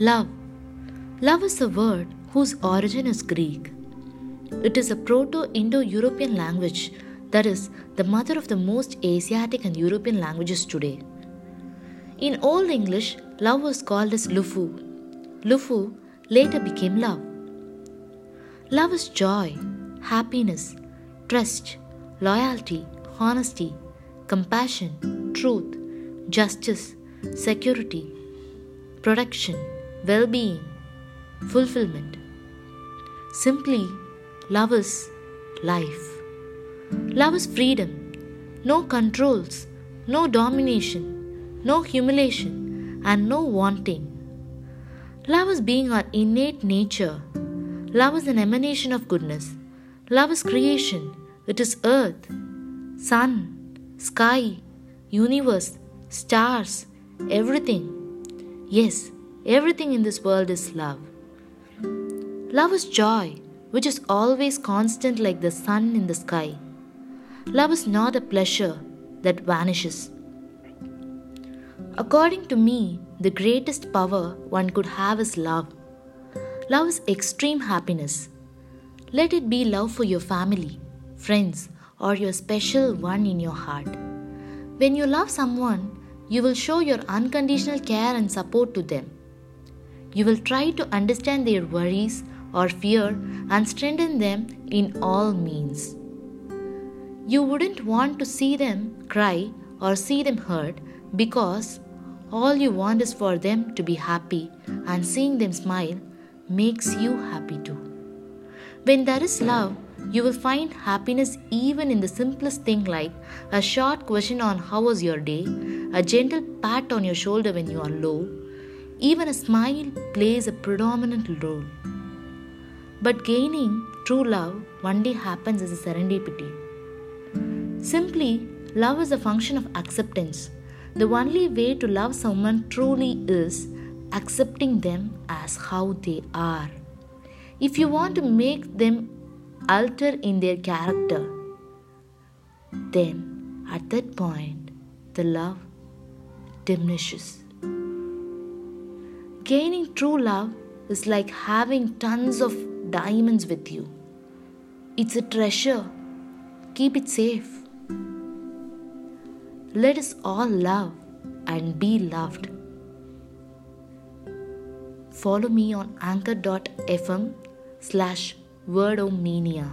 Love. Love is a word whose origin is Greek. It is a Proto Indo European language that is the mother of the most Asiatic and European languages today. In Old English, love was called as Lufu. Lufu later became love. Love is joy, happiness, trust, loyalty, honesty, compassion, truth, justice, security, protection, well being, fulfillment. Simply, love is life. Love is freedom, no controls, no domination, no humiliation, and no wanting. Love is being our innate nature. Love is an emanation of goodness. Love is creation. It is earth, sun, sky, universe, stars, everything. Yes, everything in this world is love. Love is joy, which is always constant like the sun in the sky. Love is not a pleasure that vanishes. According to me, the greatest power one could have is love. Love is extreme happiness. Let it be love for your family, friends, or your special one in your heart. When you love someone, you will show your unconditional care and support to them. You will try to understand their worries or fear and strengthen them in all means. You wouldn't want to see them cry or see them hurt because all you want is for them to be happy and seeing them smile makes you happy too. When there is love, you will find happiness even in the simplest thing like a short question on how was your day, a gentle pat on your shoulder when you are low, even a smile plays a predominant role. But gaining true love only happens as a serendipity. Simply, love is a function of acceptance. The only way to love someone truly is accepting them as how they are. If you want to make them alter in their character, then at that point the love diminishes. Gaining true love is like having tons of diamonds with you. It's a treasure. Keep it safe. Let us all love and be loved. Follow me on anchor.fm slash wordomania.